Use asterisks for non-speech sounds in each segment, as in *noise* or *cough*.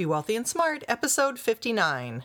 Be Wealthy and Smart, episode 59.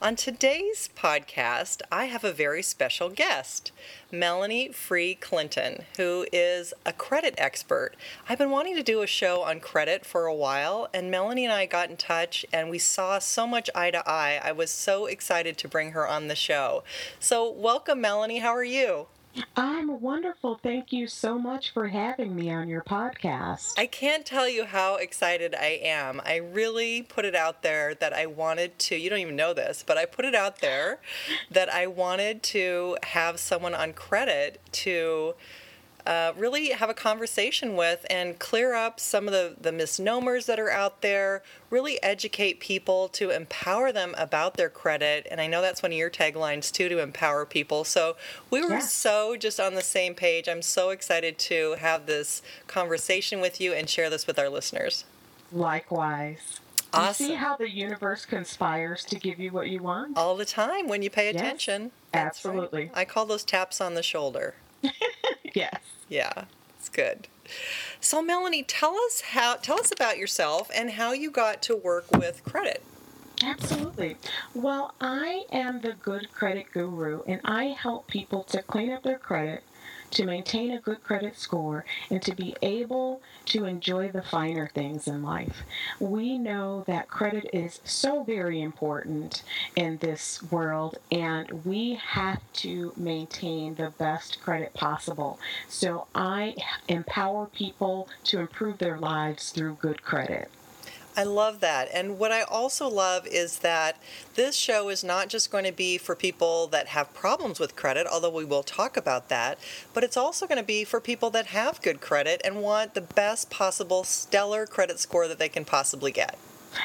On today's podcast, I have a very special guest, Melanie Free Clinton, who is a credit expert. I've been wanting to do a show on credit for a while, and Melanie and I got in touch and we saw so much eye to eye. I was so excited to bring her on the show. So, welcome, Melanie. How are you? I'm wonderful. Thank you so much for having me on your podcast. I can't tell you how excited I am. I really put it out there that I wanted to, you don't even know this, but I put it out there that I wanted to have someone on credit to uh, really have a conversation with and clear up some of the, the misnomers that are out there, really educate people to empower them about their credit. And I know that's one of your taglines too, to empower people. So we were Yeah. so just on the same page. I'm so excited to have this conversation with you and share this with our listeners. Likewise. Awesome. You see how the universe conspires to give you what you want? All the time when you pay Yes, attention. Right. absolutely. I call those taps on the shoulder. *laughs* Yes. Yeah, it's good. So Melanie, tell us how tell us about yourself and how you got to work with credit. Absolutely. Well, I am the good credit guru, and I help people to clean up their credit, to maintain a good credit score, and to be able to enjoy the finer things in life. We know that credit is so very important in this world, and we have to maintain the best credit possible. So I empower people to improve their lives through good credit. I love that. And what I also love is that this show is not just going to be for people that have problems with credit, although we will talk about that, but it's also going to be for people that have good credit and want the best possible stellar credit score that they can possibly get.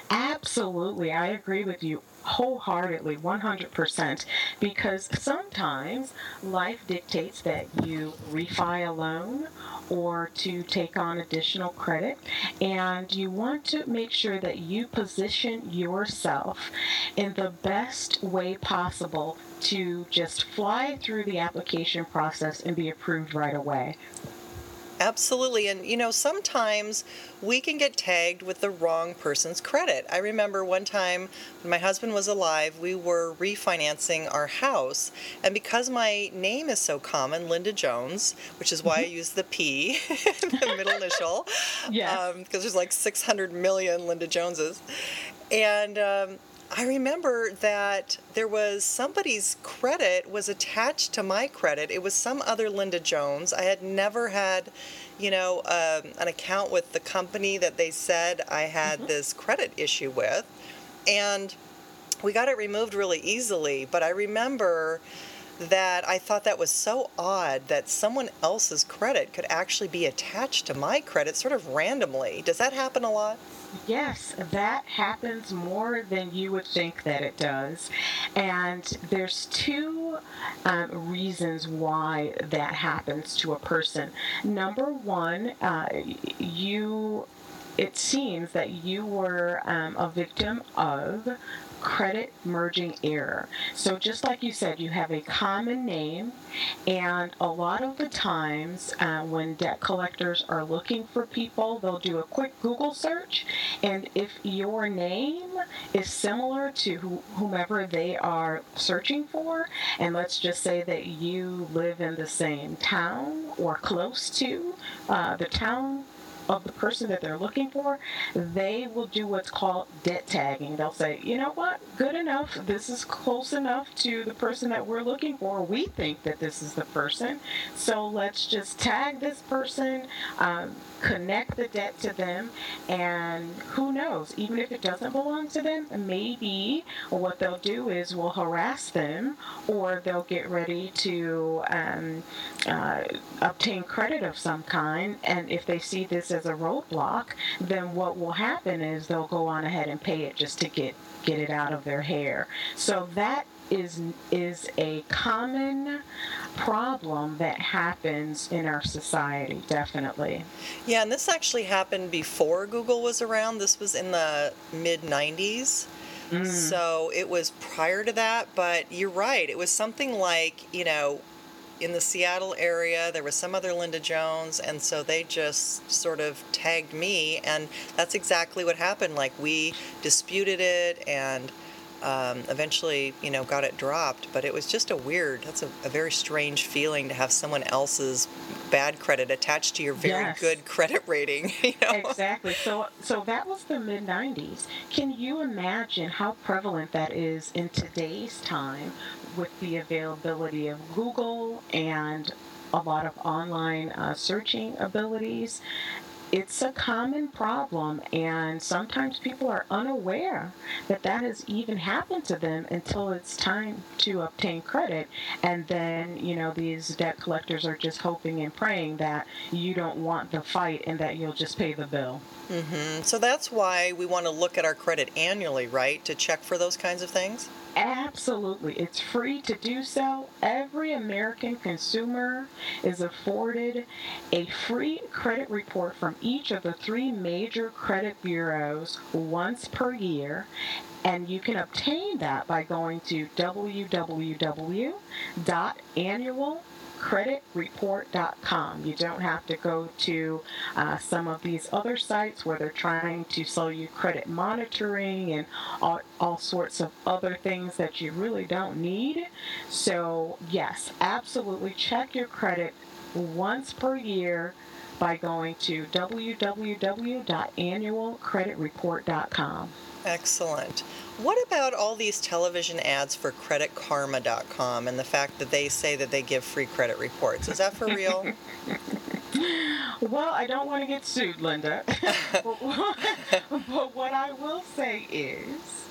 Absolutely, I agree with you wholeheartedly, 100%, because sometimes life dictates that you refi a loan or to take on additional credit, and you want to make sure that you position yourself in the best way possible to just fly through the application process and be approved right away. Absolutely. And, you know, sometimes we can get tagged with the wrong person's credit. I remember one time when my husband was alive, we were refinancing our house. And because my name is so common, Linda Jones, which is why I use the P, *laughs* the middle initial, *laughs* Yes. because there's like 600 million Linda Joneses. And, um, I remember that there was somebody's credit was attached to my credit. It was some other Linda Jones. I had never had, you know, um, an account with the company that they said I had this credit issue with, and we got it removed really easily. But I remember that I thought that was so odd that someone else's credit could actually be attached to my credit sort of randomly. Does that happen a lot? Yes, that happens more than you would think that it does. And there's two um, reasons why that happens to a person. Number one, uh, you. It seems that you were um, a victim of credit merging error. So, just like you said, you have a common name, and a lot of the times uh, when debt collectors are looking for people, they'll do a quick Google search, and if your name is similar to who- whomever they are searching for, and let's just say that you live in the same town or close to uh, the town of the person that they're looking for, they will do what's called debt tagging. They'll say, you know what, good enough. This is close enough to the person that we're looking for. We think that this is the person. So let's just tag this person, um, connect the debt to them, and who knows, even if it doesn't belong to them, maybe what they'll do is we'll harass them or they'll get ready to um, uh, obtain credit of some kind. And if they see this as a roadblock, then what will happen is they'll go on ahead and pay it just to get get it out of their hair. So that is is a common problem that happens in our society definitely Yeah, and this actually happened before Google was around. This was in the mid 90s. Mm. So it was prior to that, but you're right. It was something like, you know, in the Seattle area, there was some other Linda Jones, and so they just sort of tagged me, and that's exactly what happened. Like, we disputed it and um, eventually, you know, got it dropped, but it was just a weird, that's a, a very strange feeling to have someone else's bad credit attached to your very Yes. good credit rating, *laughs* you know? exactly so so that was the mid 90s can you imagine how prevalent that is in today's time with the availability of google and a lot of online uh, searching abilities it's a common problem and sometimes people are unaware that that has even happened to them until it's time to obtain credit and then you know these debt collectors are just hoping and praying that you don't want the fight and that you'll just pay the bill Mm-hmm. So that's why we want to look at our credit annually, right? To check for those kinds of things? Absolutely. It's free to do so. Every American consumer is afforded a free credit report from each of the three major credit bureaus once per year. And you can obtain that by going to www.annualcreditreport.com. You don't have to go to uh, some of these other sites where they're trying to sell you credit monitoring and all, all sorts of other things that you really don't need. So, yes, absolutely check your credit once per year by going to www.annualcreditreport.com. Excellent. What about all these television ads for creditkarma.com and the fact that they say that they give free credit reports? Is that for real? *laughs* Well, I don't want to get sued, Linda. *laughs* *laughs* but what I will say is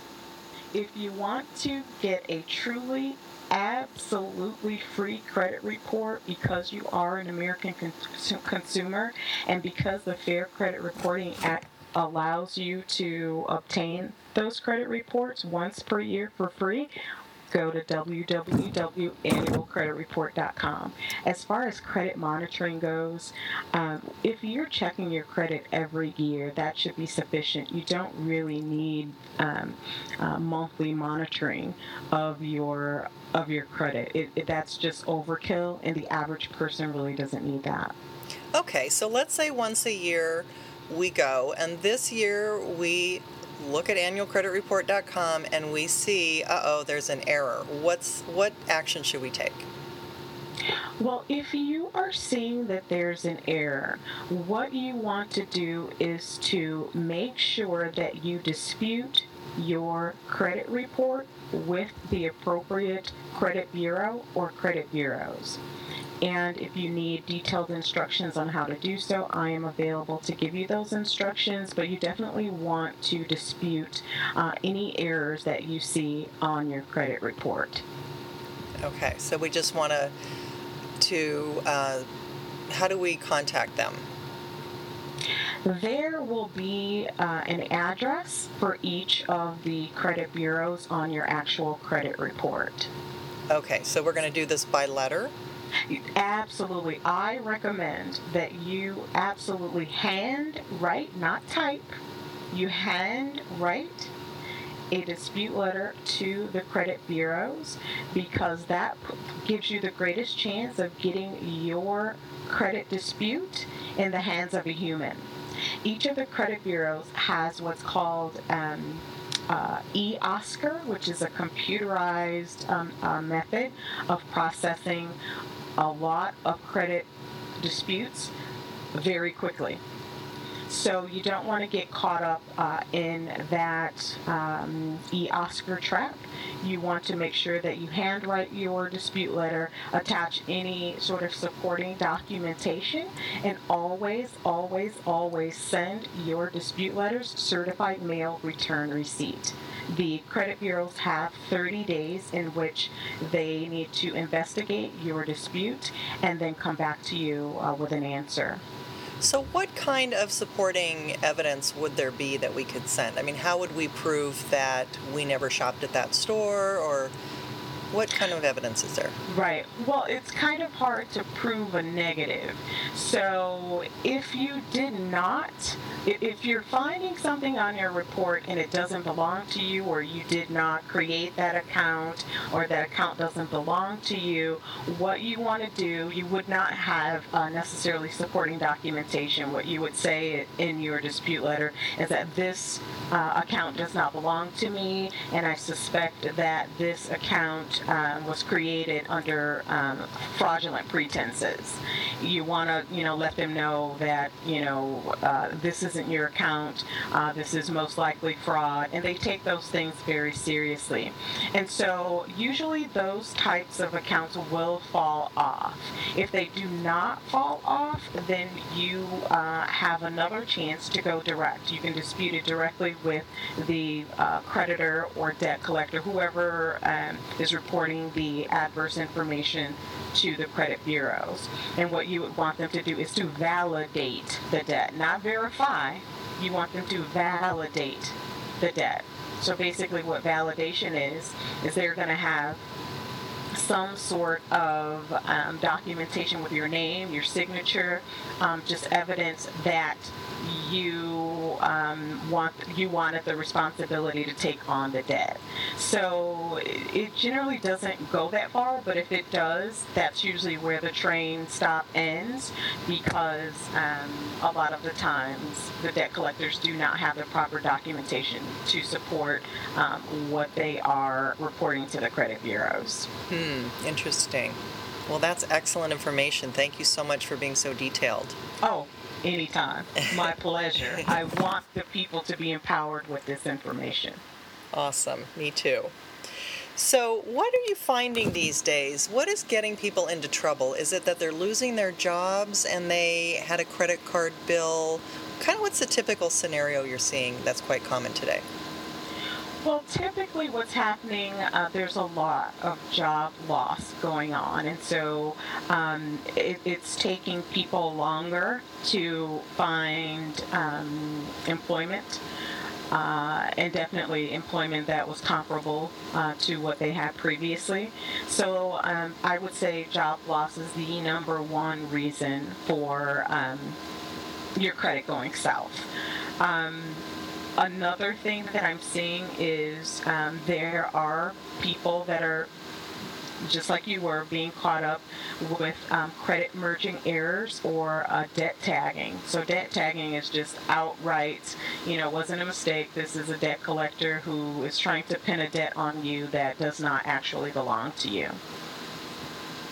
if you want to get a truly absolutely free credit report because you are an American cons- consumer and because the Fair Credit Reporting Act allows you to obtain those credit reports once per year for free, go to www.annualcreditreport.com. As far as credit monitoring goes, um, if you're checking your credit every year, that should be sufficient. You don't really need um, uh, monthly monitoring of your of your credit. It, it, that's just overkill, and the average person really doesn't need that. Okay, so let's say once a year we go, and this year we look at annualcreditreport.com and we see, uh oh, there's an error. What's what action should we take? Well, if you are seeing that there's an error, what you want to do is to make sure that you dispute your credit report with the appropriate credit bureau or credit bureaus. And if you need detailed instructions on how to do so, I am available to give you those instructions. But you definitely want to dispute uh, any errors that you see on your credit report. Okay, so we just want to to uh, how do we contact them? There will be uh, an address for each of the credit bureaus on your actual credit report. Okay, so we're going to do this by letter. Absolutely. I recommend that you absolutely hand write, not type. You hand write a dispute letter to the credit bureaus because that gives you the greatest chance of getting your credit dispute in the hands of a human. Each of the credit bureaus has what's called um, uh, e-Oscar, which is a computerized um, uh, method of processing a lot of credit disputes very quickly. So you don't want to get caught up uh, in that um, e-Oscar trap. You want to make sure that you handwrite your dispute letter, attach any sort of supporting documentation, and always, always, always send your dispute letters certified mail return receipt. The credit bureaus have 30 days in which they need to investigate your dispute and then come back to you uh, with an answer. So, what kind of supporting evidence would there be that we could send? I mean, how would we prove that we never shopped at that store, or what kind of evidence is there? Right. Well, it's kind of hard to prove a negative. So if you did not, if you're finding something on your report and it doesn't belong to you, or you did not create that account, or that account doesn't belong to you, what you want to do, you would not have uh, necessarily supporting documentation. What you would say in your dispute letter is that this uh, account does not belong to me, and I suspect that this account um, was created under um, fraudulent pretenses. You want to, you know, let them know that, you know, uh, this isn't your account. Uh, this is most likely fraud, and they take those things very seriously. And so, usually, those types of accounts will fall off. If they do not fall off, then you uh, have another chance to go direct. You can dispute it directly with the uh, creditor or debt collector, whoever um, is reporting the adverse information to the credit bureaus. And what you would want them to do is to validate the debt, not verify. You want them to validate the debt. So basically, what validation is, is they're going to have some sort of um, documentation with your name, your signature, um, just evidence that you um, want you wanted the responsibility to take on the debt. So it, generally doesn't go that far, but if it does, that's usually where the train stop ends because um, a lot of the times the debt collectors do not have the proper documentation to support um, what they are reporting to the credit bureaus. Hmm, interesting. Well, that's excellent information. Thank you so much for being so detailed. Oh, anytime. My pleasure. I want the people to be empowered with this information. Awesome. Me too. So, what are you finding these days? What is getting people into trouble? Is it that they're losing their jobs and they had a credit card bill? Kind of what's the typical scenario you're seeing that's quite common today? Well, typically what's happening, uh, there's a lot of job loss going on. And so um, it, it's taking people longer to find um, employment. Uh, and definitely employment that was comparable uh, to what they had previously. So um, I would say job loss is the number one reason for um, your credit going south. Um, another thing that I'm seeing is um, there are people that are just like you were being caught up with um, credit merging errors or uh, debt tagging. So debt tagging is just outright, you know, wasn't a mistake. This is a debt collector who is trying to pin a debt on you that does not actually belong to you.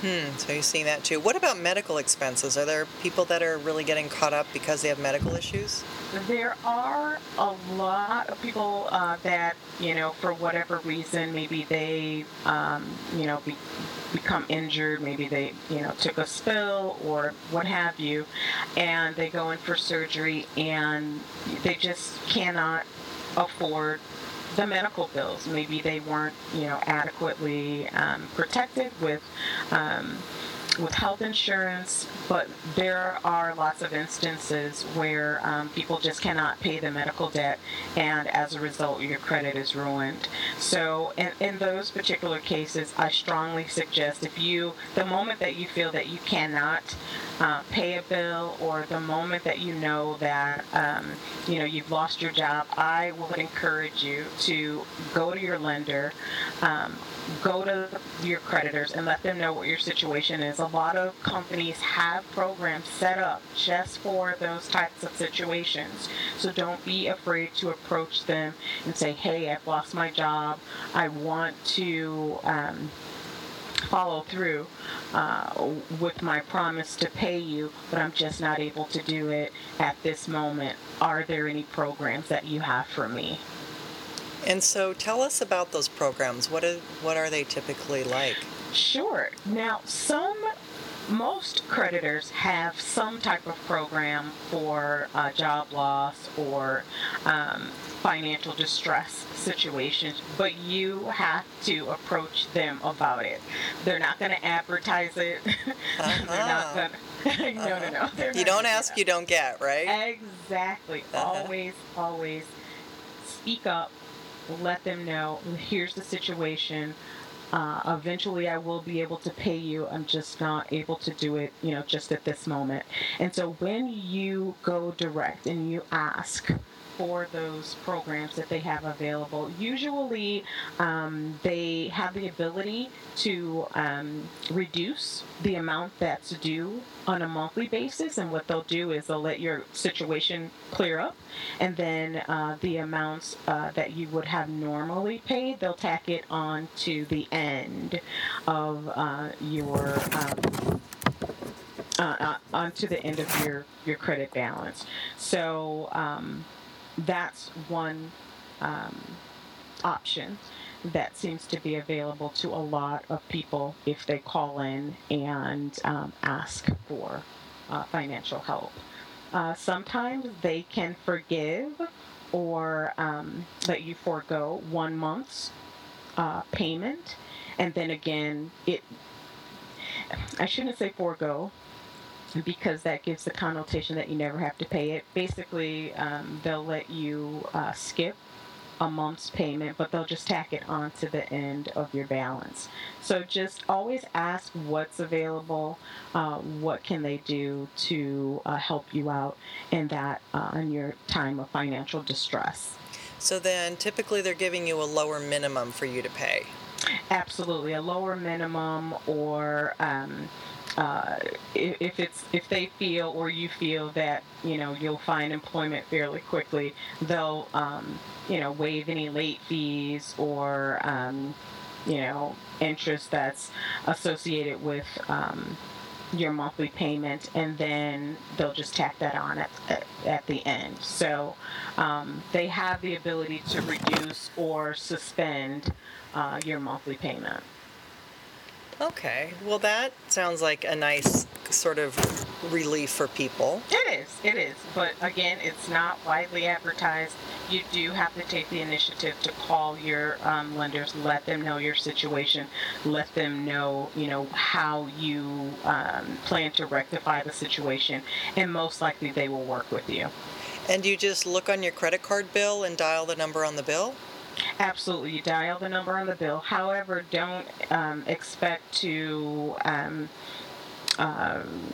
Hmm, so you're seeing that too. What about medical expenses? Are there people that are really getting caught up because they have medical issues? There are a lot of people uh, that, you know, for whatever reason, maybe they, um, you know, be, become injured, maybe they, you know, took a spill or what have you, and they go in for surgery and they just cannot afford the medical bills. Maybe they weren't, you know, adequately um, protected with um, with health insurance, but there are lots of instances where um, people just cannot pay the medical debt, and as a result, your credit is ruined. So, in, in those particular cases, I strongly suggest if you, the moment that you feel that you cannot uh, pay a bill, or the moment that you know that um, you know you've lost your job, I would encourage you to go to your lender. Um, go to your creditors and let them know what your situation is. A lot of companies have programs set up just for those types of situations. So don't be afraid to approach them and say, hey, I've lost my job. I want to. Um, follow through uh, with my promise to pay you, but I'm just not able to do it at this moment. Are there any programs that you have for me? And so tell us about those programs. What, is, what are they typically like? Sure. Now, some, most creditors have some type of program for uh, job loss or um, financial distress situations, but you have to approach them about it. They're not going to advertise it. *laughs* They're not going *laughs* to. no, no, no. They're Uh-huh. You don't ask, you don't get, right? Exactly. Uh-huh. Always, always speak up. Let them know. Here's the situation. Uh, eventually, I will be able to pay you. I'm just not able to do it, you know, just at this moment. And so, when you go direct and you ask for those programs that they have available, usually um, they have the ability to um, reduce the amount that's due on a monthly basis. And what they'll do is they'll let your situation clear up, and then uh, the amounts uh, that you would have normally paid, they'll tack it on to the end of uh, your. Um, uh, uh, onto the end of your, your credit balance. So um, that's one um, option that seems to be available to a lot of people if they call in and um, ask for uh, financial help. Uh, sometimes they can forgive or um, let you forego one month's uh, payment, and then again, it. I shouldn't say forego because that gives the connotation that you never have to pay it. Basically, um, they'll let you uh, skip a month's payment, but they'll just tack it on to the end of your balance. So just always ask what's available, uh, what can they do to uh, help you out in that uh, in your time of financial distress. So then typically they're giving you a lower minimum for you to pay. Absolutely, a lower minimum or. Um, uh, if, it's if they feel or you feel that you know you'll find employment fairly quickly, they'll um, you know waive any late fees or um, you know interest that's associated with um, your monthly payment, and then they'll just tack that on at, at, at the end. So um, they have the ability to reduce or suspend uh, your monthly payment. Okay, well that sounds like a nice sort of relief for people. It is, it is. But again, it's not widely advertised. You do have to take the initiative to call your um, lenders, let them know your situation, let them know, you know, how you um, plan to rectify the situation, and most likely they will work with you. And you just look on your credit card bill and dial the number on the bill? Absolutely, you dial the number on the bill. However, don't um, expect to um, um,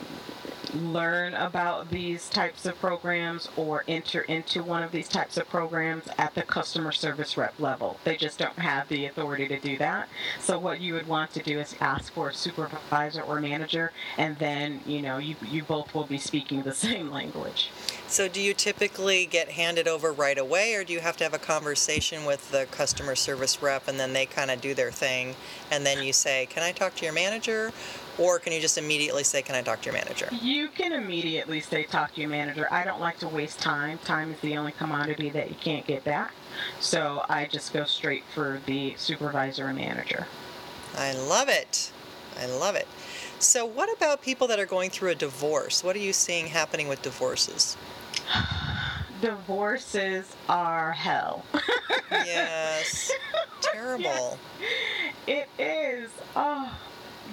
learn about these types of programs or enter into one of these types of programs at the customer service rep level. They just don't have the authority to do that. So what you would want to do is ask for a supervisor or manager, and then you know you you both will be speaking the *laughs* same language. So do you typically get handed over right away or do you have to have a conversation with the customer service rep and then they kind of do their thing and then you say, "Can I talk to your manager?" Or can you just immediately say, "Can I talk to your manager?" You can immediately say, talk to your manager. I don't like to waste time. Time is the only commodity that you can't get back. So I just go straight for the supervisor and manager. I love it. I love it. So what about people that are going through a divorce? What are you seeing happening with divorces? Divorces are hell. Yes. *laughs* Terrible. It is. Oh,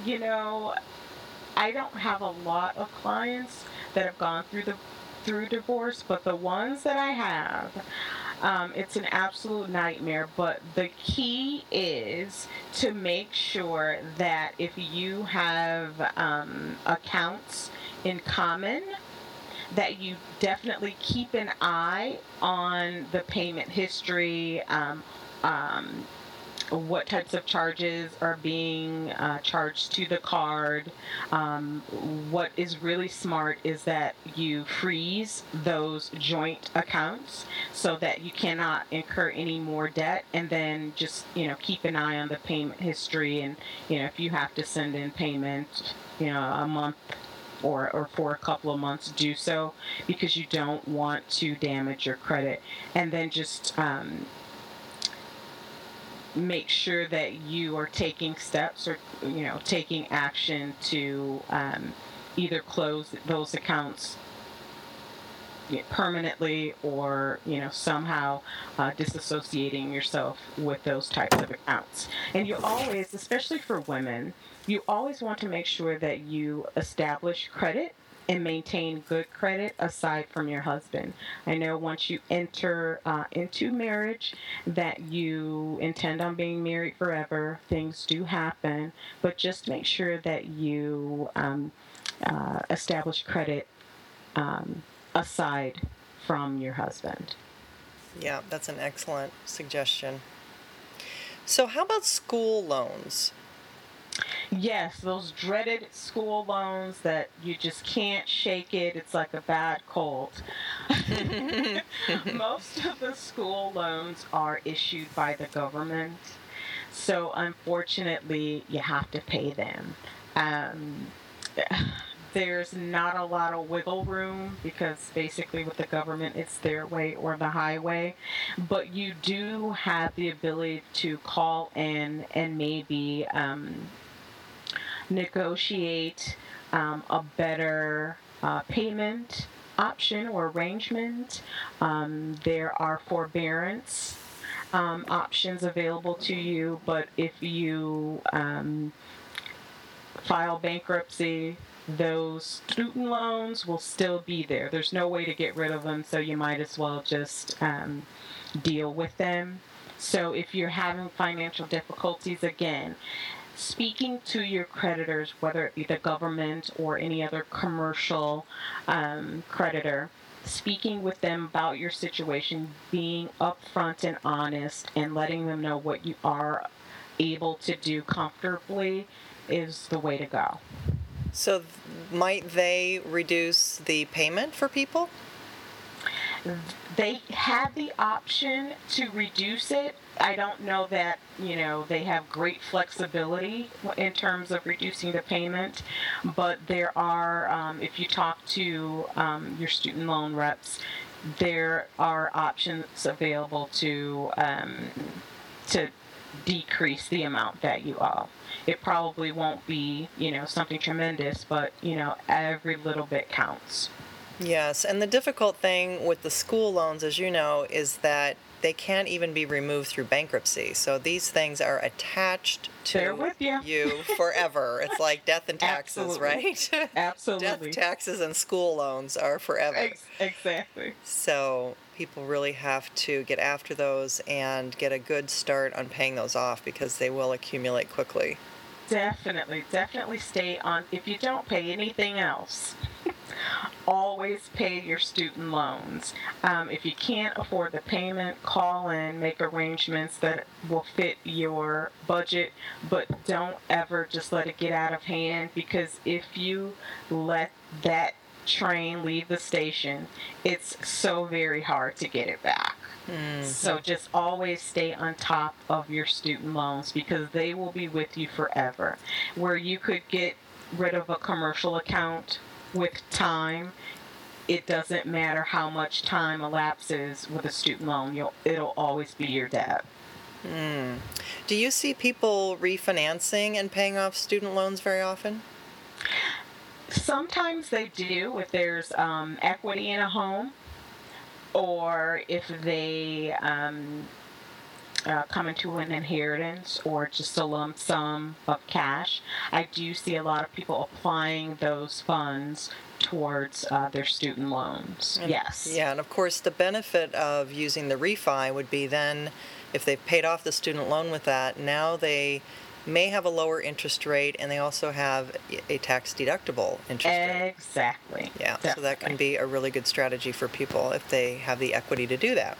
you know, I don't have a lot of clients that have gone through the through divorce, but the ones that I have, um, it's an absolute nightmare. But the key is to make sure that if you have um, accounts in common, that you definitely keep an eye on the payment history. Um, um, what types of charges are being uh, charged to the card. Um, what is really smart is that you freeze those joint accounts so that you cannot incur any more debt, and then just you know keep an eye on the payment history, and you know if you have to send in payment, you know a month or, or for a couple of months do so because you don't want to damage your credit. And then just um, make sure that you are taking steps or you know taking action to um, either close those accounts permanently or you know somehow uh, disassociating yourself with those types of accounts. And you always especially for women you always want to make sure that you establish credit and maintain good credit aside from your husband. I know once you enter uh, into marriage that you intend on being married forever. Things do happen, but just make sure that you um, uh, establish credit um, aside from your husband. Yeah, that's an excellent suggestion. So, how about school loans? Yes, those dreaded school loans that you just can't shake it. It's like a bad cold. *laughs* Most of the school loans are issued by the government. So unfortunately, you have to pay them. Um, there's not a lot of wiggle room because basically with the government it's their way or the highway but you do have the ability to call in and maybe um, negotiate um, a better uh, payment option or arrangement. Um, there are forbearance um, options available to you, but if you um, file bankruptcy, those student loans will still be there. There's no way to get rid of them, so you might as well just um, deal with them. So if you're having financial difficulties, again, speaking to your creditors, whether it be the government or any other commercial um, creditor, speaking with them about your situation, being upfront and honest, and letting them know what you are able to do comfortably is the way to go. So, th- might they reduce the payment for people? They have the option to reduce it. I don't know that, you know, they have great flexibility in terms of reducing the payment, but there are, um, if you talk to um, your student loan reps, there are options available to um, to decrease the amount that you owe. It probably won't be, you know, something tremendous, but you know, every little bit counts. Yes, and the difficult thing with the school loans, as you know, is that they can't even be removed through bankruptcy. So these things are attached to ya. you forever. It's like death and taxes, Absolutely. right? Absolutely. death, taxes, and school loans are forever. Ex- exactly. So people really have to get after those and get a good start on paying those off because they will accumulate quickly. Definitely, definitely stay on. If you don't pay anything else, always pay your student loans. Um, if you can't afford the payment, call in, make arrangements that will fit your budget, but don't ever just let it get out of hand because if you let that train leave the station, it's so very hard to get it back. So just always stay on top of your student loans because they will be with you forever. Where you could get rid of a commercial account with time, it doesn't matter how much time elapses with a student loan. You'll, it'll always be your debt. Do you see people refinancing and paying off student loans very often? Sometimes they do if there's um, equity in a home, or if they um, uh, come into an inheritance or just a lump sum of cash. I do see a lot of people applying those funds towards uh, their student loans. yes. Yeah, and of course, the benefit of using the refi would be then if they've paid off the student loan with that, now they may have a lower interest rate and they also have a tax deductible interest rate. Exactly. Yeah, so that can be a really good strategy for people if they have the equity to do that.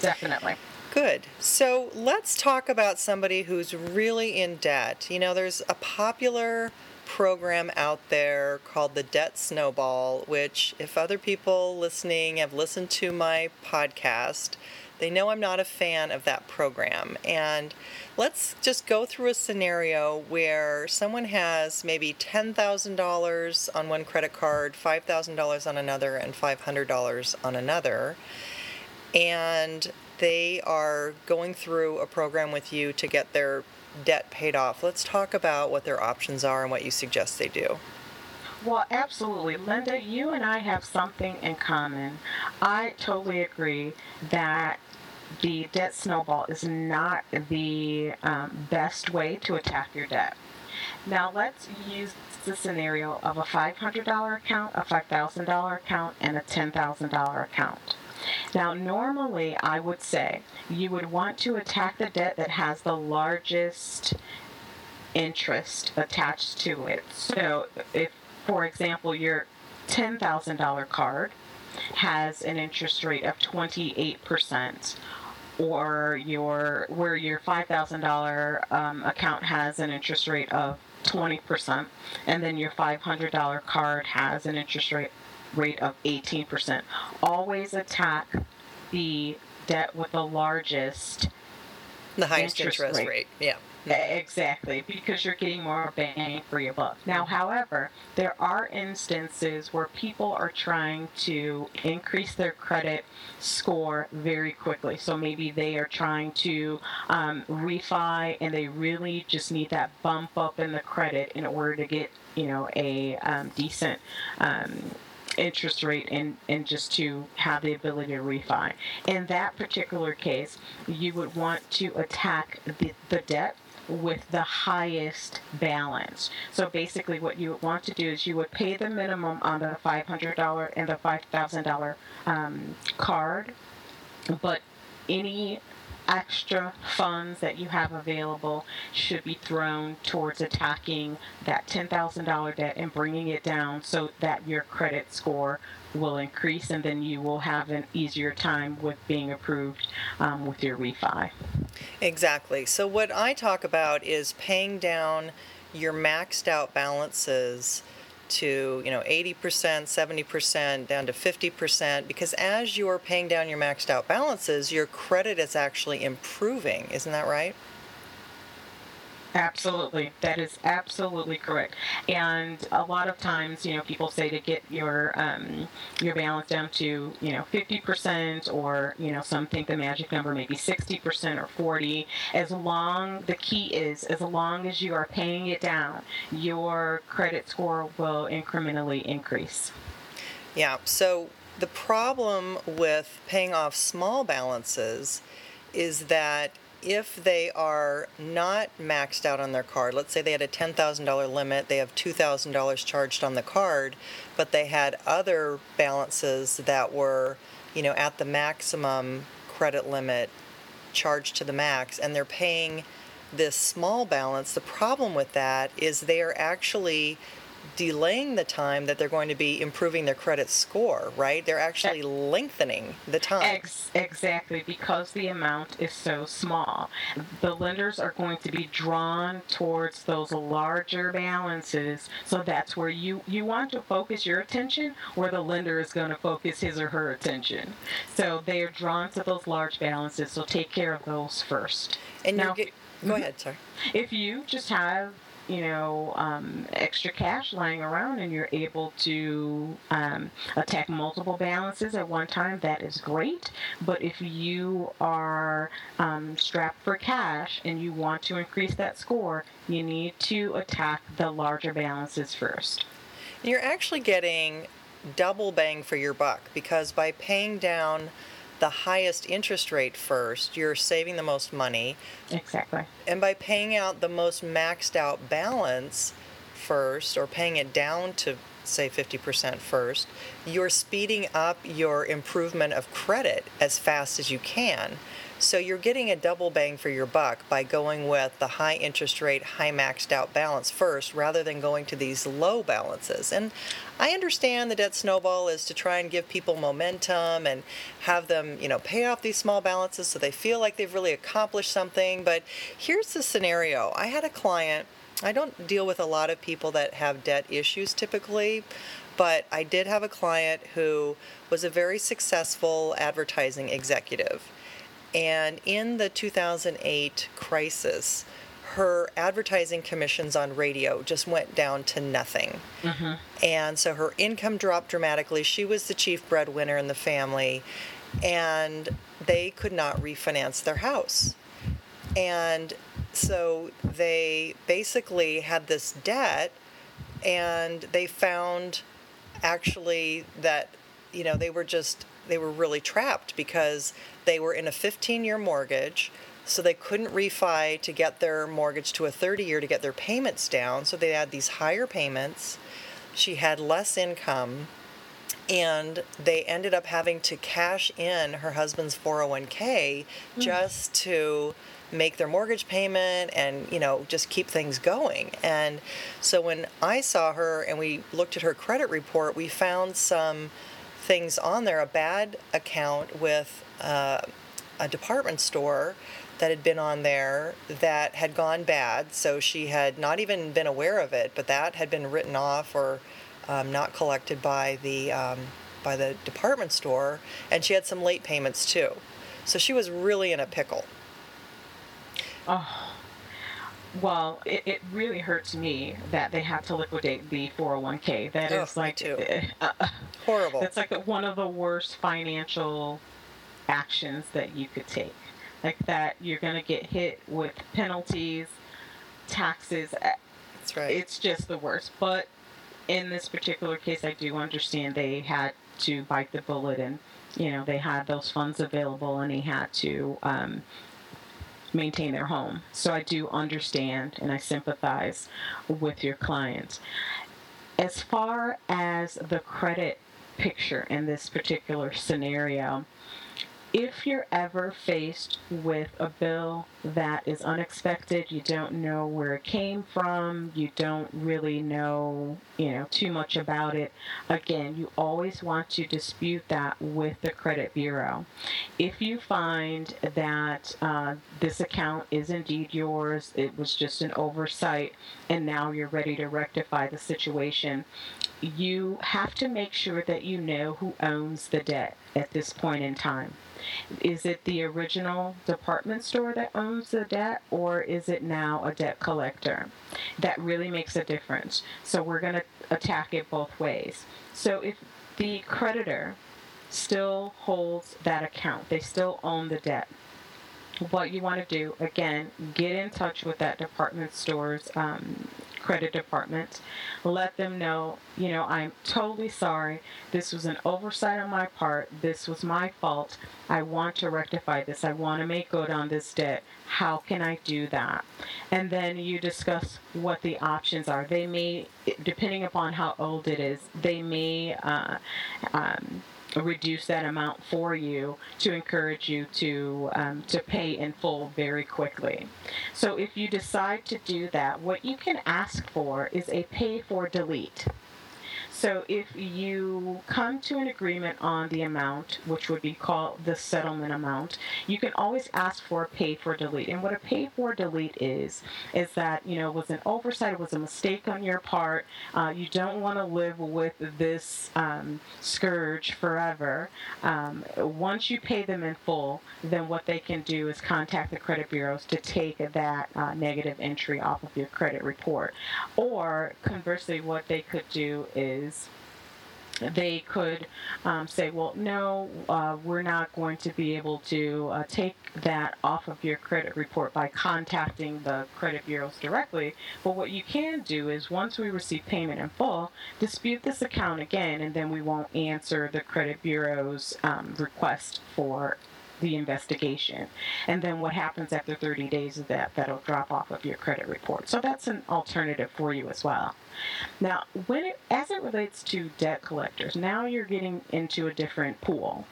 Definitely. Good. So let's talk about somebody who's really in debt. You know, there's a popular program out there called the Debt Snowball, which, if other people listening have listened to my podcast, they know I'm not a fan of that program. And let's just go through a scenario where someone has maybe $10,000 on one credit card, $5,000 on another, and $500 on another. And they are going through a program with you to get their debt paid off. Let's talk about what their options are and what you suggest they do. Well, absolutely. Linda, you and I have something in common. I totally agree that the debt snowball is not the um, best way to attack your debt. Now, let's use the scenario of a $500 account, a $5,000 account, and a $10,000 account. Now, normally, I would say you would want to attack the debt that has the largest interest attached to it. So, if, for example, your $10,000 card has an interest rate of 28%, or your where your $5,000 um, account has an interest rate of 20%, and then your $500 card has an interest rate rate of 18%. Always attack the debt with the largest The highest Interest interest, rate. rate. Yeah. Exactly, because you're getting more bang for your buck. Now, however, there are instances where people are trying to increase their credit score very quickly. So maybe they are trying to um, refi and they really just need that bump up in the credit in order to get, you know, a um, decent. Um, interest rate and, and just to have the ability to refi. In that particular case, you would want to attack the, the debt with the highest balance. So basically, what you would want to do is you would pay the minimum on the $500 and the $5,000 um, card, but any extra funds that you have available should be thrown towards attacking that $10,000 debt and bringing it down so that your credit score will increase and then you will have an easier time with being approved um, with your refi. Exactly. So what I talk about is paying down your maxed out balances to, you know, 80%, 70%, down to 50% because as you're paying down your maxed out balances, your credit is actually improving. Isn't that right? Absolutely. That is absolutely correct. And a lot of times, you know, people say to get your um, your balance down to, you know, 50% or, you know, some think the magic number may be 60% or 40. As long, the key is, as long as you are paying it down, your credit score will incrementally increase. Yeah. So the problem with paying off small balances is that if they are not maxed out on their card, let's say they had a $10,000 limit, they have $2,000 charged on the card, but they had other balances that were, you know, at the maximum credit limit charged to the max and they're paying this small balance, the problem with that is they are actually delaying the time that they're going to be improving their credit score, right? They're actually lengthening the time. Ex- exactly, because the amount is so small. The lenders are going to be drawn towards those larger balances. So that's where you, you want to focus your attention, where the lender is going to focus his or her attention. So they are drawn to those large balances. So take care of those first. And Now- get, go ahead, sorry. if you just have you know um, extra cash lying around and you're able to um, attack multiple balances at one time that is great. But if you are um, strapped for cash and you want to increase that score you need to attack the larger balances first. You're actually getting double bang for your buck because by paying down the highest interest rate first, you're saving the most money. exactly And by paying out the most maxed out balance first or paying it down to say 50% first, you're speeding up your improvement of credit as fast as you can. So you're getting a double bang for your buck by going with the high interest rate, high maxed out balance first rather than going to these low balances. And I understand the debt snowball is to try and give people momentum and have them, you know, pay off these small balances so they feel like they've really accomplished something. But here's the scenario. I had a client I don't deal with a lot of people that have debt issues typically, but I did have a client who was a very successful advertising executive. And in the 2008 crisis, her advertising commissions on radio just went down to nothing. Mm-hmm. And so her income dropped dramatically. She was the chief breadwinner in the family, and they could not refinance their house. And so they basically had this debt, and they found actually that, you know, they were just, they were really trapped because they were in a 15 year mortgage. So they couldn't refi to get their mortgage to a 30 year to get their payments down. So they had these higher payments. She had less income and they ended up having to cash in her husband's 401k hmm. just to make their mortgage payment and you know just keep things going and so when i saw her and we looked at her credit report we found some things on there a bad account with uh, a department store that had been on there that had gone bad so she had not even been aware of it but that had been written off or um, not collected by the um, by the department store, and she had some late payments too. So she was really in a pickle. Well, it, it really hurts me that they have to liquidate the 401k. That Oh, is like too. uh, uh, Horrible. that's like one of the worst financial actions that you could take. Like that, you're gonna get hit with penalties, taxes. uh, That's right. It's just the worst. But in this particular case, I do understand they had to bite the bullet and, you know, they had those funds available and they had to um, maintain their home. So I do understand and I sympathize with your client. As far as the credit picture in this particular scenario, if you're ever faced with a bill that is unexpected, you don't know where it came from, you don't really know, you know, too much about it, again, you always want to dispute that with the credit bureau. If you find that uh, this account is indeed yours, it was just an oversight, and now you're ready to rectify the situation, you have to make sure that you know who owns the debt at this point in time. Is it the original department store that owns the debt, or is it now a debt collector? That really makes a difference. So we're going to attack it both ways. So if the creditor still holds that account, they still own the debt. What you want to do, again, get in touch with that department store's um, credit department. Let them know, you know, I'm totally sorry. This was an oversight on my part. This was my fault. I want to rectify this. I want to make good on this debt. How can I do that? And then you discuss what the options are. They may, depending upon how old it is, they may uh, um, reduce that amount for you to encourage you to um, to pay in full very quickly. So if you decide to do that, what you can ask for is a pay for delete. So if you come to an agreement on the amount, which would be called the settlement amount, you can always ask for a pay for delete. And what a pay for delete is, is that, you know, it was an oversight, it was a mistake on your part. Uh, you don't want to live with this um, scourge forever. Um, once you pay them in full, then what they can do is contact the credit bureaus to take that uh, negative entry off of your credit report. Or conversely, what they could do is they could um, say, well, no, uh, we're not going to be able to uh, take that off of your credit report by contacting the credit bureaus directly. But what you can do is once we receive payment in full, dispute this account again, and then we won't answer the credit bureau's um, request for the investigation. And then what happens after 30 days of that, that'll drop off of your credit report. So that's an alternative for you as well. Now, when it, as it relates to debt collectors, now you're getting into a different pool.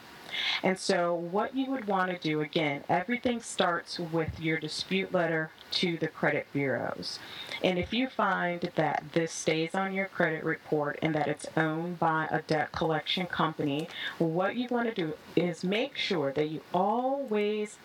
And so, what you would want to do again, everything starts with your dispute letter to the credit bureaus. And if you find that this stays on your credit report and that it's owned by a debt collection company, what you want to do is make sure that you always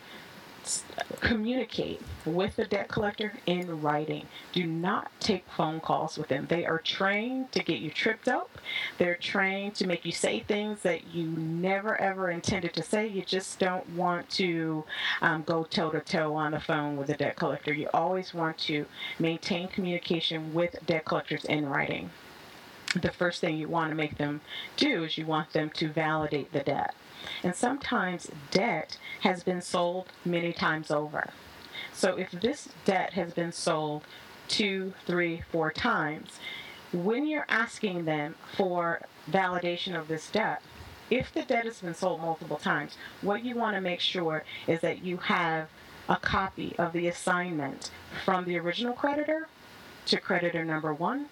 communicate with the debt collector in writing. Do not take phone calls with them. They are trained to get you tripped up. They're trained to make you say things that you never ever intended to say. You just don't want to um, go toe to toe on the phone with a debt collector. You always want to maintain communication with debt collectors in writing. The first thing you want to make them do is you want them to validate the debt. And sometimes debt has been sold many times over. So if this debt has been sold two, three, four times, when you're asking them for validation of this debt, if the debt has been sold multiple times, what you want to make sure is that you have a copy of the assignment from the original creditor to creditor number one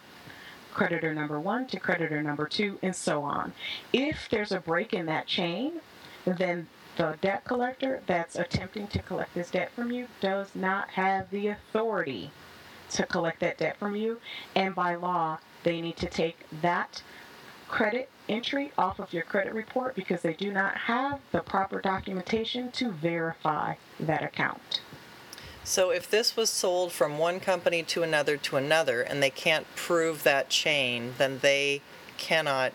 creditor number one to creditor number two, and so on. If there's a break in that chain, then the debt collector that's attempting to collect this debt from you does not have the authority to collect that debt from you, and by law, they need to take that credit entry off of your credit report because they do not have the proper documentation to verify that account. So if this was sold from one company to another to another and they can't prove that chain, then they cannot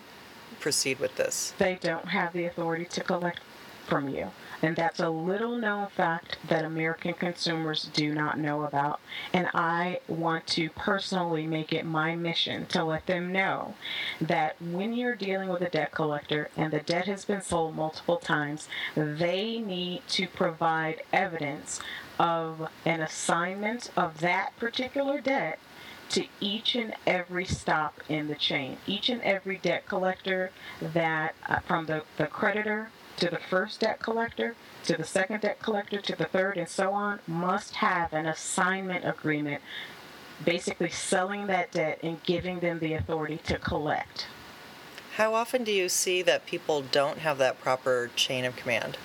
proceed with this. they don't have the authority to collect from you. And that's a little known fact that American consumers do not know about. And I want to personally make it my mission to let them know that when you're dealing with a debt collector and the debt has been sold multiple times, they need to provide evidence of an assignment of that particular debt to each and every stop in the chain. Each and every debt collector that, uh, from the, the creditor to the first debt collector, to the second debt collector, to the third, and so on, must have an assignment agreement basically selling that debt and giving them the authority to collect. How often do you see that people don't have that proper chain of command?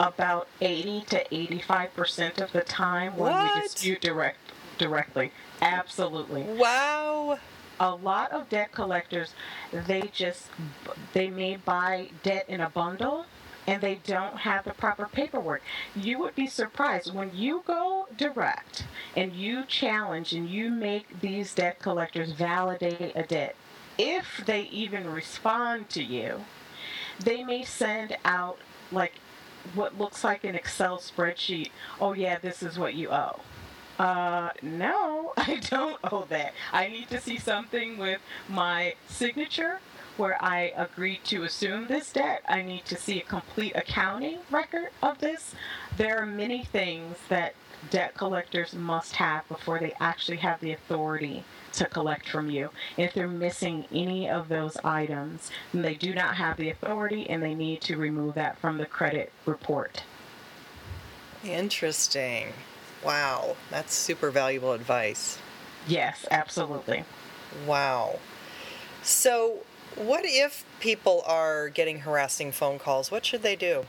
About 80 to 85% of the time when What? we dispute direct, directly. Absolutely. Wow. a lot of debt collectors they just they may buy debt in a bundle and they don't have the proper paperwork you would be surprised when you go direct and you challenge and you make these debt collectors validate a debt if they even respond to you they may send out like what looks like an excel spreadsheet oh yeah this is what you owe uh, no, *laughs* I don't owe that. I need to see something with my signature where I agree to assume this debt. I need to see a complete accounting record of this. There are many things that debt collectors must have before they actually have the authority to collect from you. If they're missing any of those items, then they do not have the authority and they need to remove that from the credit report. Interesting. Wow. That's super valuable advice. Yes, absolutely. Wow. So, what if people are getting harassing phone calls? What should they do?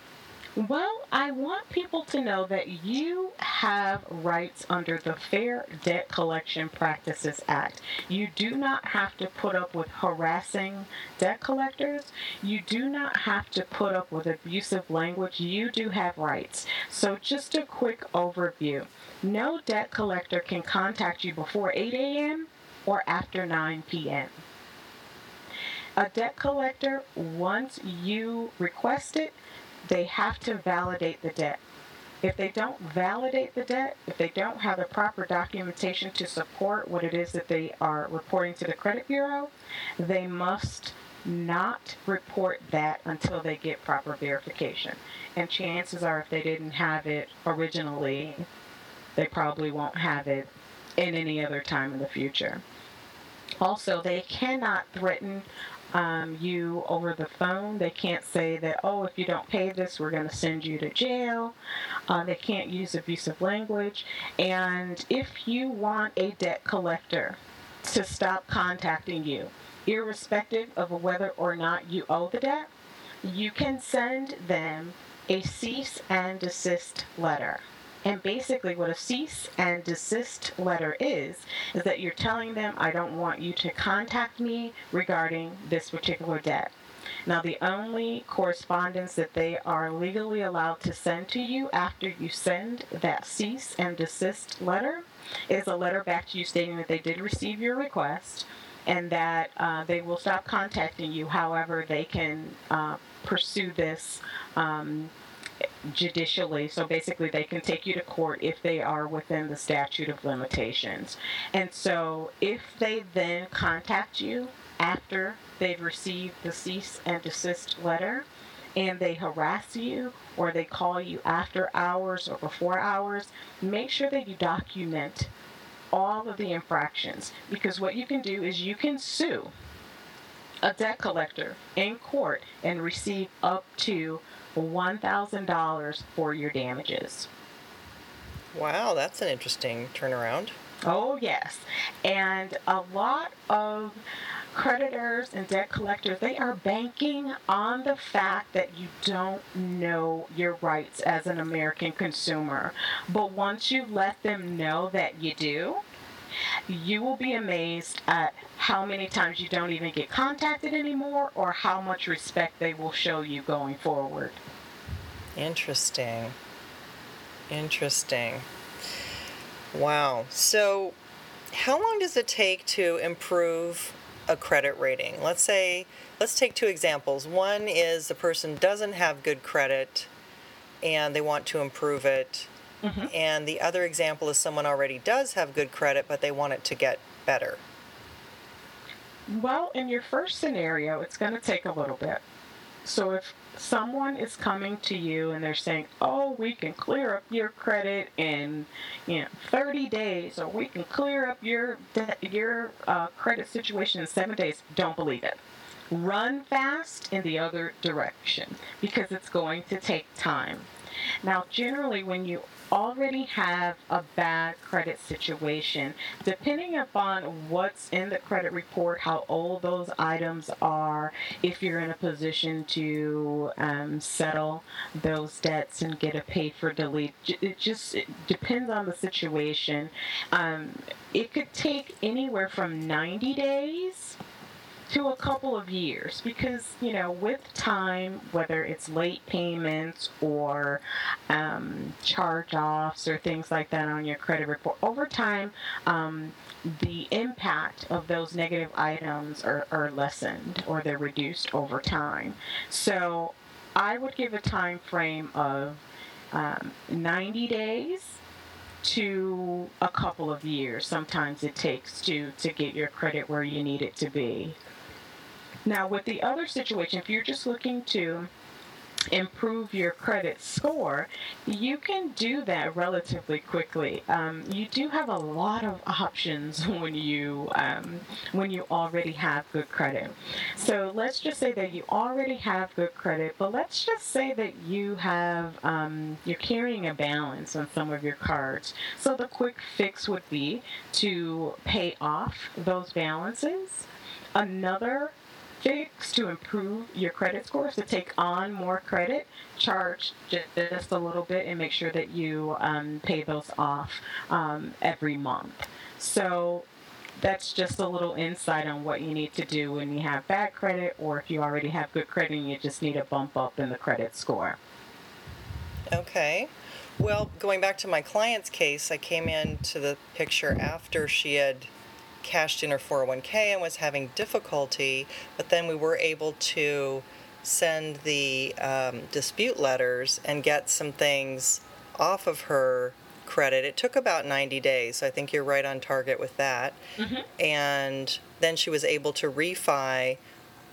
Well, I want people to know that you have rights under the Fair Debt Collection Practices Act. You do not have to put up with harassing debt collectors. You do not have to put up with abusive language. You do have rights. So, just a quick overview no debt collector can contact you before 8 a.m. or after 9 p.m. A debt collector, once you request it, they have to validate the debt. If they don't validate the debt, if they don't have the proper documentation to support what it is that they are reporting to the credit bureau, they must not report that until they get proper verification. And chances are, if they didn't have it originally, they probably won't have it in any other time in the future. Also, they cannot threaten um, you over the phone. They can't say that, oh, if you don't pay this, we're going to send you to jail. Uh, they can't use abusive language. And if you want a debt collector to stop contacting you, irrespective of whether or not you owe the debt, you can send them a cease and desist letter. And basically, what a cease and desist letter is, is that you're telling them, I don't want you to contact me regarding this particular debt. Now, the only correspondence that they are legally allowed to send to you after you send that cease and desist letter is a letter back to you stating that they did receive your request and that uh, they will stop contacting you. However, they can uh, pursue this um, judicially. So basically, they can take you to court if they are within the statute of limitations. And so, if they then contact you after they've received the cease and desist letter, and they harass you or they call you after hours or before hours, make sure that you document all of the infractions because what you can do is you can sue a debt collector in court and receive up to $1,000 for your damages. Wow, that's an interesting turnaround. Oh, yes. And a lot of creditors and debt collectors, they are banking on the fact that you don't know your rights as an American consumer. But once you let them know that you do, you will be amazed at how many times you don't even get contacted anymore or how much respect they will show you going forward. Interesting. Interesting. Wow. So, how long does it take to improve a credit rating? Let's say, let's take two examples. One is the person doesn't have good credit and they want to improve it. And the other example is someone already does have good credit, but they want it to get better. Well, in your first scenario, it's going to take a little bit. So if someone is coming to you and they're saying, "Oh, we can clear up your credit in, you know, 30 days, or we can clear up your de- your uh, credit situation in seven days," don't believe it. Run fast in the other direction because it's going to take time. Now, generally, when you already have a bad credit situation, depending upon what's in the credit report, how old those items are, if you're in a position to um, settle those debts and get a pay for delete, it just it depends on the situation. Um, it could take anywhere from 90 days to a couple of years because you know with time whether it's late payments or um, charge offs or things like that on your credit report over time um, the impact of those negative items are, are lessened or they're reduced over time. So i would give a time frame of um, 90 days to a couple of years sometimes it takes to to get your credit where you need it to be now, with the other situation, if you're just looking to improve your credit score, you can do that relatively quickly. Um, you do have a lot of options *laughs* when you um, when you already have good credit. So let's just say that you already have good credit, but let's just say that you have um, you're carrying a balance on some of your cards. So the quick fix would be to pay off those balances. Another fix to improve your credit scores to take on more credit charge just a little bit and make sure that you um, pay those off um, every month. So that's just a little insight on what you need to do when you have bad credit or if you already have good credit and you just need a bump up in the credit score. Okay. Well, going back to my client's case, I came into the picture after she had cashed in her 401k and was having difficulty, but then we were able to send the um, dispute letters and get some things off of her credit. It took about 90 days, so I think you're right on target with that. And then she was able to refi,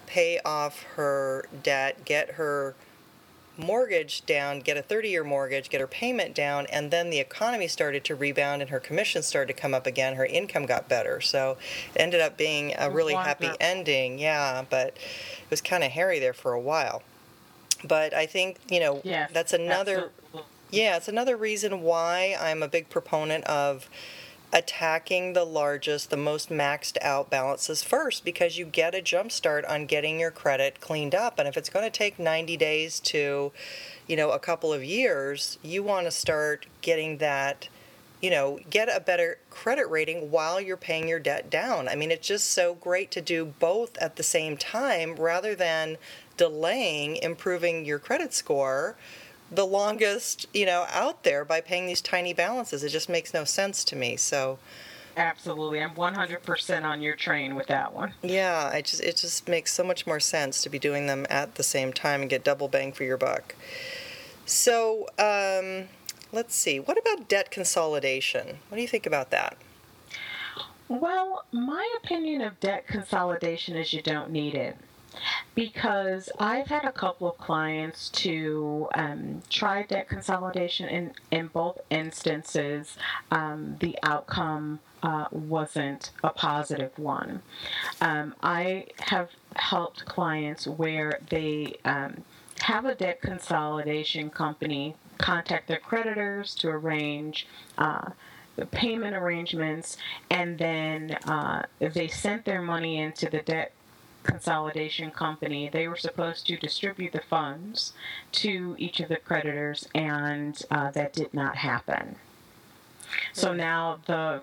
pay off her debt, get her mortgage down, get a 30 year mortgage, get her payment down, and then the economy started to rebound and her commission started to come up again. Her income got better. So it ended up being a really happy ending. Yeah, but it was kind of hairy there for a while. But I think, you know, Yes, that's another. absolutely. Yeah, it's another reason why I'm a big proponent of attacking the largest, the most maxed out balances first because you get a jump start on getting your credit cleaned up. And if it's going to take 90 days to, you know, a couple of years, you want to start getting that, you know, get a better credit rating while you're paying your debt down. I mean, it's just so great to do both at the same time rather than delaying improving your credit score the longest, you know, out there by paying these tiny balances. It just makes no sense to me. So, Absolutely. I'm 100% on your train with that one. yeah, I just it just makes so much more sense to be doing them at the same time and get double bang for your buck. So, um, let's see. What about debt consolidation? What do you think about that? Well, my opinion of debt consolidation is you don't need it. Because I've had a couple of clients to um, try debt consolidation, and in both instances, um, the outcome uh, wasn't a positive one. Um, I have helped clients where they um, have a debt consolidation company contact their creditors to arrange. Uh, the payment arrangements, and then uh, they sent their money into the debt consolidation company. They were supposed to distribute the funds to each of the creditors, and uh, that did not happen. So now the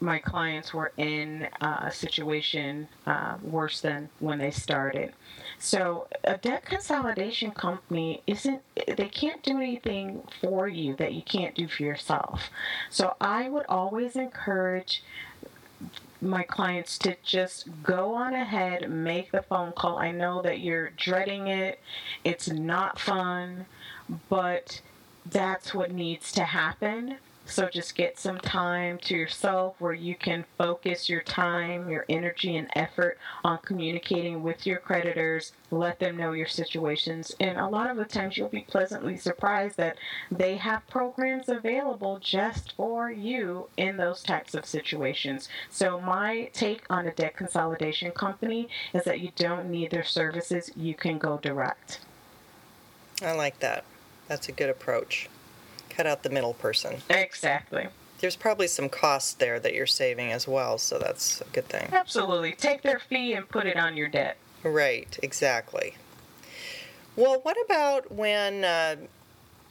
my clients were in a situation uh, worse than when they started. So a debt consolidation company isn't they can't do anything for you that you can't do for yourself. So I would always encourage my clients to just go on ahead, make the phone call. I know that you're dreading it. It's not fun, but that's what needs to happen. So just get some time to yourself where you can focus your time, your energy, and effort on communicating with your creditors. Let them know your situations. And a lot of the times you'll be pleasantly surprised that they have programs available just for you in those types of situations. So, my take on a debt consolidation company is that you don't need their services, you can go direct. I like that. That's a good approach. Cut out the middle person. Exactly. There's probably some cost there that you're saving as well, so that's a good thing. Absolutely. Take their fee and put it on your debt. Right, exactly. Well, what about when uh,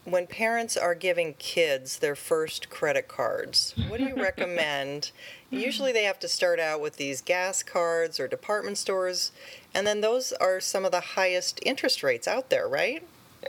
when parents are giving kids their first credit cards? What do you *laughs* recommend? Usually, they have to start out with these gas cards or department stores, and then those are some of the highest interest rates out there, right?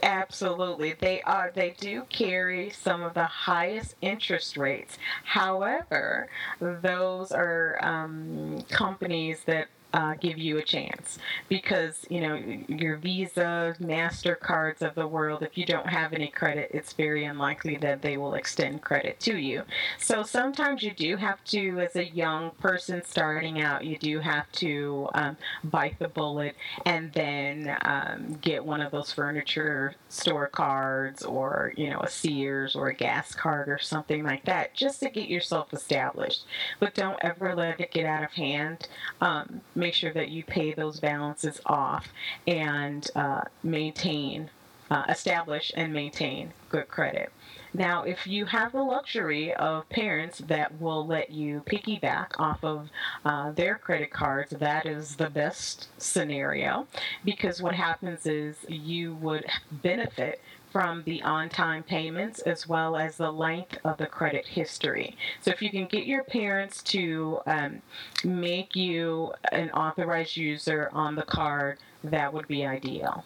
Absolutely. They are they do carry some of the highest interest rates. However, those are um, companies that uh, give you a chance because you know your Visa, Mastercards of the world. If you don't have any credit, it's very unlikely that they will extend credit to you. So sometimes you do have to, as a young person starting out, you do have to um, bite the bullet and then um, get one of those furniture store cards or you know a Sears or a gas card or something like that, just to get yourself established. But don't ever let it get out of hand. Um, make sure that you pay those balances off and uh, maintain, uh, establish, and maintain good credit. Now, if you have the luxury of parents that will let you piggyback off of uh, their credit cards, that is the best scenario because what happens is you would benefit from the on time payments as well as the length of the credit history. So, if you can get your parents to um, make you an authorized user on the card, that would be ideal.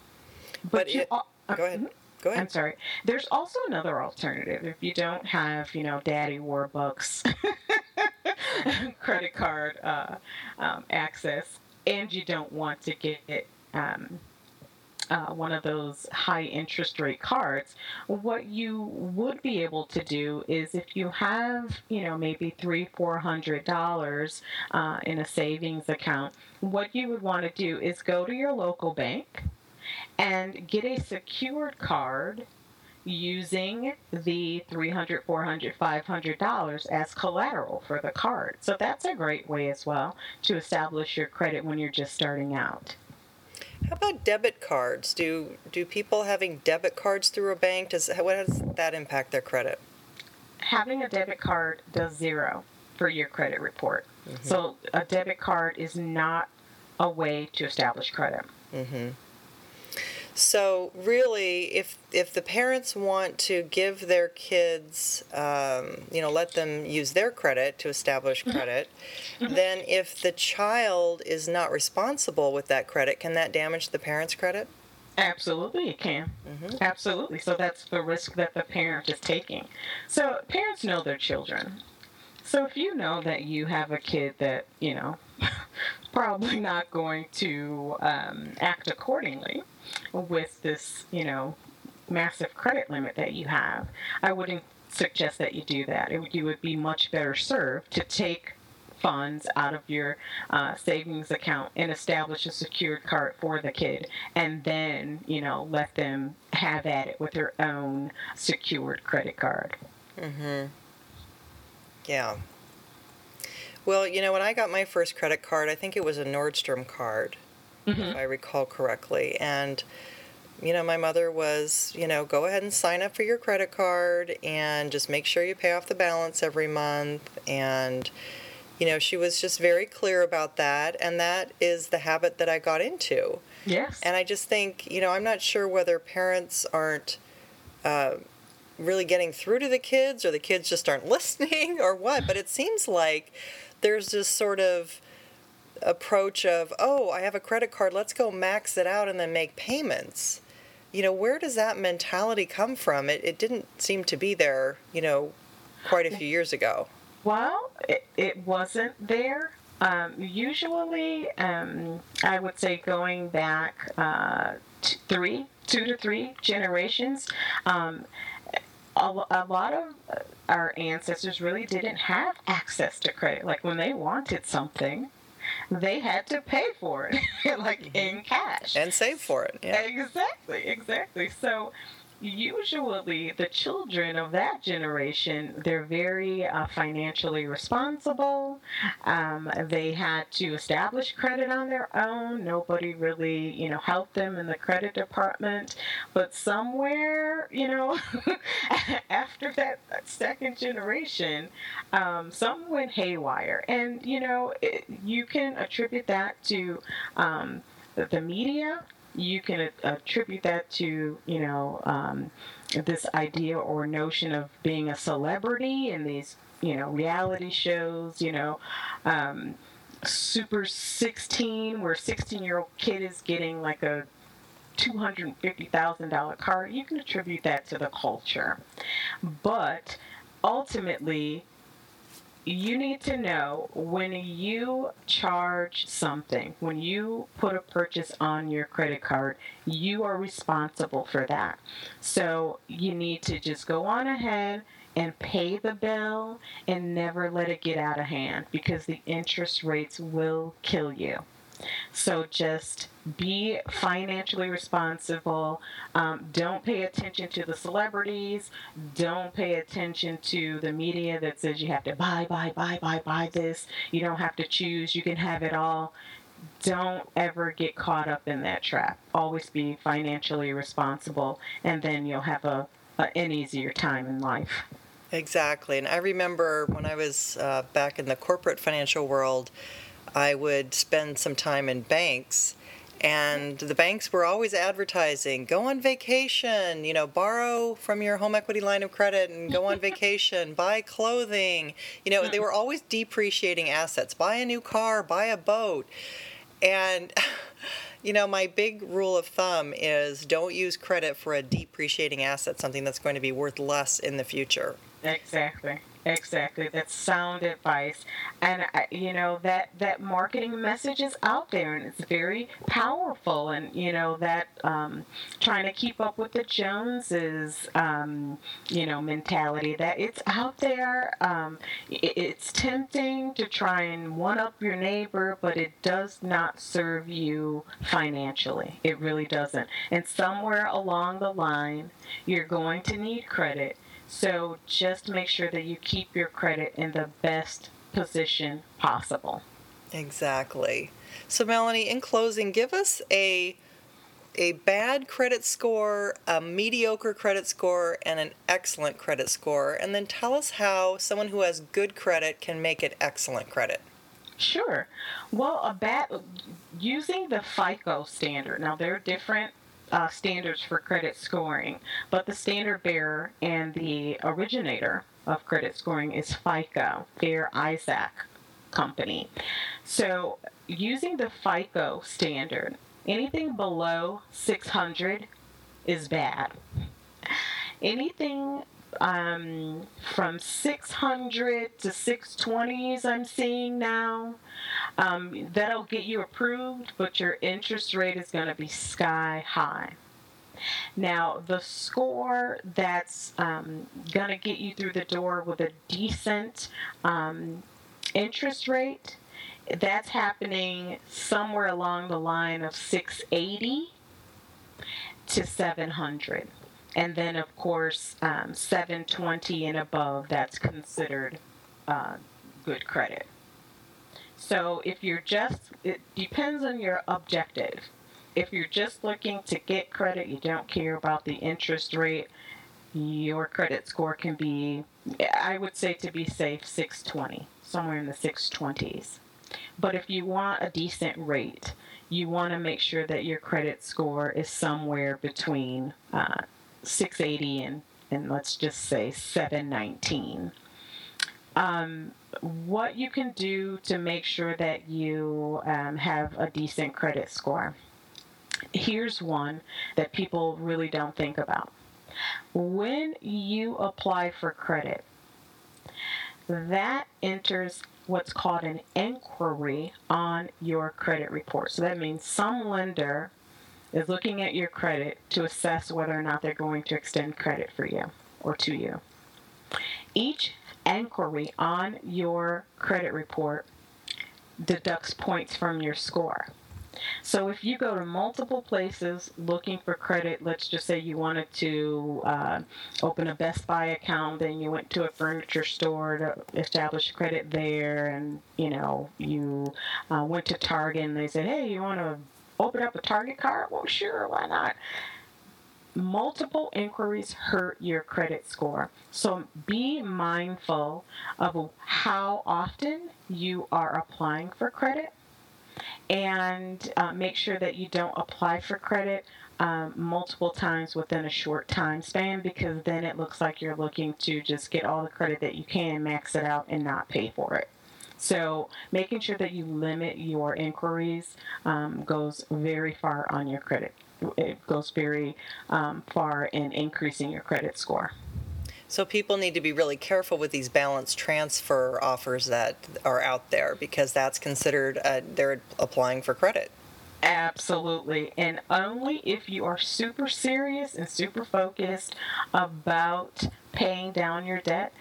But you it- al- uh, Go ahead. Go I'm sorry. There's also another alternative. If you don't have, you know, Daddy Warbucks *laughs* credit card uh, um, access, and you don't want to get um, uh, one of those high interest rate cards, what you would be able to do is if you have, you know, maybe three, four hundred dollars uh, in a savings account, what you would want to do is go to your local bank and get a secured card using the 300 400 500 dollars as collateral for the card. So that's a great way as well to establish your credit when you're just starting out How about debit cards? Do do people having debit cards through a bank does what does that impact their credit? having a debit card does zero for your credit report mm-hmm. so a debit card is not a way to establish credit mm-hmm. So really, if if the parents want to give their kids, um, you know, let them use their credit to establish mm-hmm. credit, mm-hmm. then if the child is not responsible with that credit, can that damage the parent's credit? Absolutely, it can. Mm-hmm. Absolutely. So that's the risk that the parent is taking. So parents know their children. So if you know that you have a kid that, you know, probably not going to um, act accordingly with this, you know, massive credit limit that you have, I wouldn't suggest that you do that. It, would- you would be much better served to take funds out of your uh, savings account and establish a secured card for the kid and then you know let them have at it with their own secured credit card Mhm. Yeah. Well, you know, when I got my first credit card, I think it was a Nordstrom card, if I recall correctly. And, you know, my mother was, you know, go ahead and sign up for your credit card and just make sure you pay off the balance every month. And, you know, she was just very clear about that. And that is the habit that I got into. yes And I just think, you know, I'm not sure whether parents aren't uh, really getting through to the kids or the kids just aren't *laughs* listening or what, but it seems like there's this sort of approach of, oh, I have a credit card, let's go max it out and then make payments. You know, where does that mentality come from? It, it didn't seem to be there, you know, quite a few years ago. Well, it, it wasn't there. Um, usually, um, I would say going back uh, t- three, two to three generations, um, a, a lot of our ancestors really didn't have access to credit. Like when they wanted something, they had to pay for it, *laughs* like in mm-hmm. cash. And save for it. Yeah. Exactly, exactly. So usually the children of that generation they're very uh, financially responsible. Um, they had to establish credit on their own. Nobody really you know helped them in the credit department. But somewhere you know *laughs* after that second generation um, some went haywire. And you know it, you can attribute that to um, the- the media you can attribute that to you know um, this idea or notion of being a celebrity in these you know reality shows you know um, super 16 where 16 year old kid is getting like a $250,000 car. You can attribute that to the culture. But ultimately you need to know when you charge something, when you put a purchase on your credit card, you are responsible for that. So you need to just go on ahead and pay the bill and never let it get out of hand because the interest rates will kill you. So just be financially responsible. Um, don't pay attention to the celebrities. Don't pay attention to the media that says you have to buy, buy, buy, buy, buy this. You don't have to choose. You can have it all. Don't ever get caught up in that trap. Always be financially responsible, and then you'll have a, a an easier time in life. Exactly. And I remember when I was uh, back in the corporate financial world, I would spend some time in banks. And the banks were always advertising go on vacation, you know, borrow from your home equity line of credit and go on *laughs* vacation, buy clothing. You know, they were always depreciating assets buy a new car, buy a boat. And, *laughs* you know, my big rule of thumb is don't use credit for a depreciating asset, something that's going to be worth less in the future. Exactly. Exactly. That's sound advice. And you know that that marketing message is out there and it's very powerful and you know that um, trying to keep up with the Joneses um, you know mentality that it's out there um, it, it's tempting to try and one up your neighbor but it does not serve you financially. It really doesn't. And somewhere along the line you're going to need credit so just make sure that you keep your credit in the best position possible. Exactly. So Melanie, in closing, give us a a bad credit score, a mediocre credit score, and an excellent credit score, and then tell us how someone who has good credit can make it excellent credit. Sure. Well, a bad using the FICO standard. Now there are different uh, standards for credit scoring, but the standard bearer and the originator of credit scoring is FICO, Fair Isaac Company. So, using the FICO standard, anything below 600 is bad. Anything um, from 600 to 620s, I'm seeing now. Um, that'll get you approved, but your interest rate is going to be sky high. Now, the score that's um, going to get you through the door with a decent um, interest rate, that's happening somewhere along the line of 680 to 700 and then of course um, 720 and above that's considered uh, good credit. So if you're just it depends on your objective. If you're just looking to get credit you don't care about the interest rate your credit score can be i would say to be safe 620 somewhere in the 620s but if you want a decent rate you want to make sure that your credit score is somewhere between uh, 680 and, and let's just say 719. Um, what you can do to make sure that you um, have a decent credit score. Here's one that people really don't think about. When you apply for credit, that enters what's called an inquiry on your credit report. So that means some lender is looking at your credit to assess whether or not they're going to extend credit for you or to you. Each inquiry on your credit report deducts points from your score. So if you go to multiple places looking for credit, let's just say you wanted to uh, open a Best Buy account, then you went to a furniture store to establish credit there, and you know you uh, went to Target and they said, "Hey, you want to open up a Target card?" Well, sure, why not? multiple inquiries hurt your credit score. So be mindful of how often you are applying for credit and uh, make sure that you don't apply for credit um, multiple times within a short time span because then it looks like you're looking to just get all the credit that you can, max it out, and not pay for it. So, making sure that you limit your inquiries um, goes very far on your credit. It goes very um, far in increasing your credit score. So people need to be really careful with these balance transfer offers that are out there because that's considered uh, they're applying for credit. Absolutely. And only if you are super serious and super focused about paying down your debt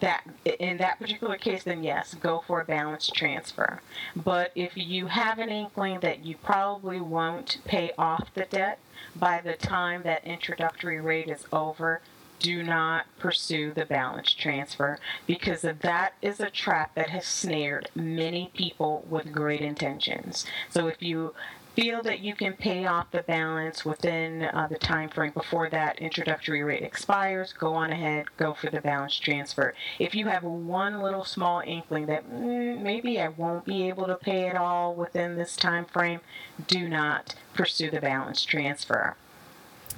that in that particular case then yes go for a balance transfer. But if you have an inkling that you probably won't pay off the debt by the time that introductory rate is over do not pursue the balance transfer because that is a trap that has snared many people with great intentions. So if you feel that you can pay off the balance within uh, the time frame before that introductory rate expires, go on ahead, go for the balance transfer. If you have one little small inkling that mm, maybe I won't be able to pay it all within this time frame, do not pursue the balance transfer.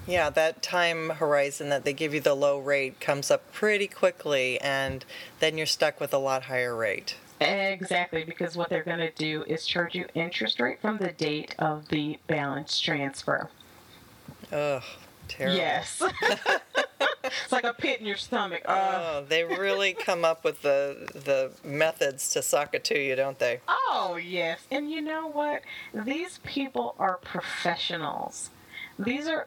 Yeah, that time horizon that they give you the low rate comes up pretty quickly, and then you're stuck with a lot higher rate. Exactly, because what they're going to do is charge you interest rate from the date of the balance transfer. Ugh, terrible. Yes. *laughs* it's like a pit in your stomach. Uh, Oh, they really come up with the the methods to suck it to you, don't they? Oh, yes. And you know what? These people are professionals. These are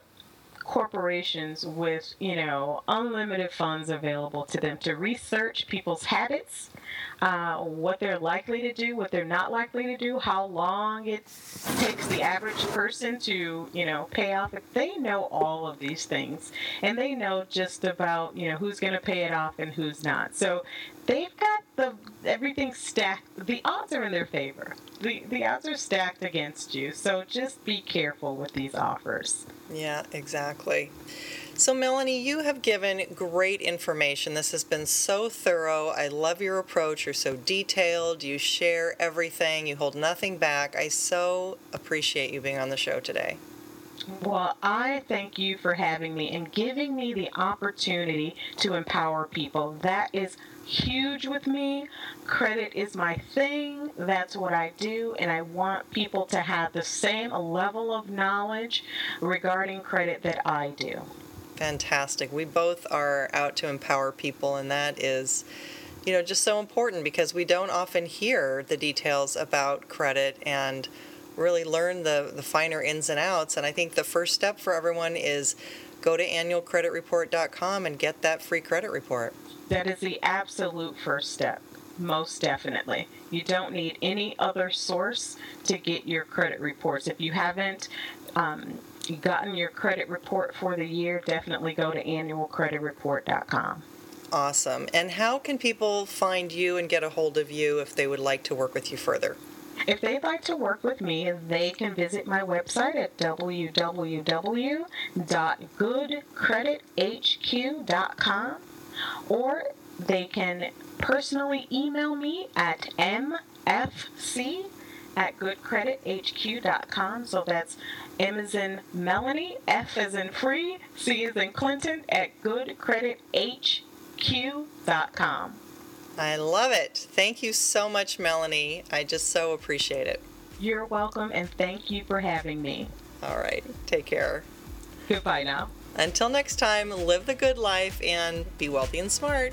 corporations with, you know, unlimited funds available to them to research people's habits, uh, what they're likely to do, what they're not likely to do, how long it takes the average person to, you know, pay off. They know all of these things, and they know just about, you know, who's going to pay it off and who's not. So they've got the everything stacked. The odds are in their favor. The the odds are stacked against you. So just be careful with these offers. Yeah, exactly. So, Melanie, you have given great information. This has been so thorough. I love your approach. You're so detailed. You share everything. You hold nothing back. I so appreciate you being on the show today. Well, I thank you for having me and giving me the opportunity to empower people. That is huge with me. Credit is my thing. That's what I do. And I want people to have the same level of knowledge regarding credit that I do. Fantastic. We both are out to empower people, and that is, you know, just so important because we don't often hear the details about credit and really learn the, the finer ins and outs. And I think the first step for everyone is go to annualcreditreport.com and get that free credit report. That is the absolute first step. Most definitely. You don't need any other source to get your credit reports. If you haven't um, gotten your credit report for the year, definitely go to annualcreditreport.com. Awesome. And how can people find you and get a hold of you if they would like to work with you further? If they'd like to work with me, they can visit my website at www.goodcredithq.com or they can personally email me at mfc at goodcredithq.com. So that's M as in Melanie, F as in free, C as in Clinton at goodcredithq.com. I love it. Thank you so much, Melanie. I just so appreciate it. You're welcome and thank you for having me. All right. Take care. Goodbye now. Until next time, live the good life and be wealthy and smart.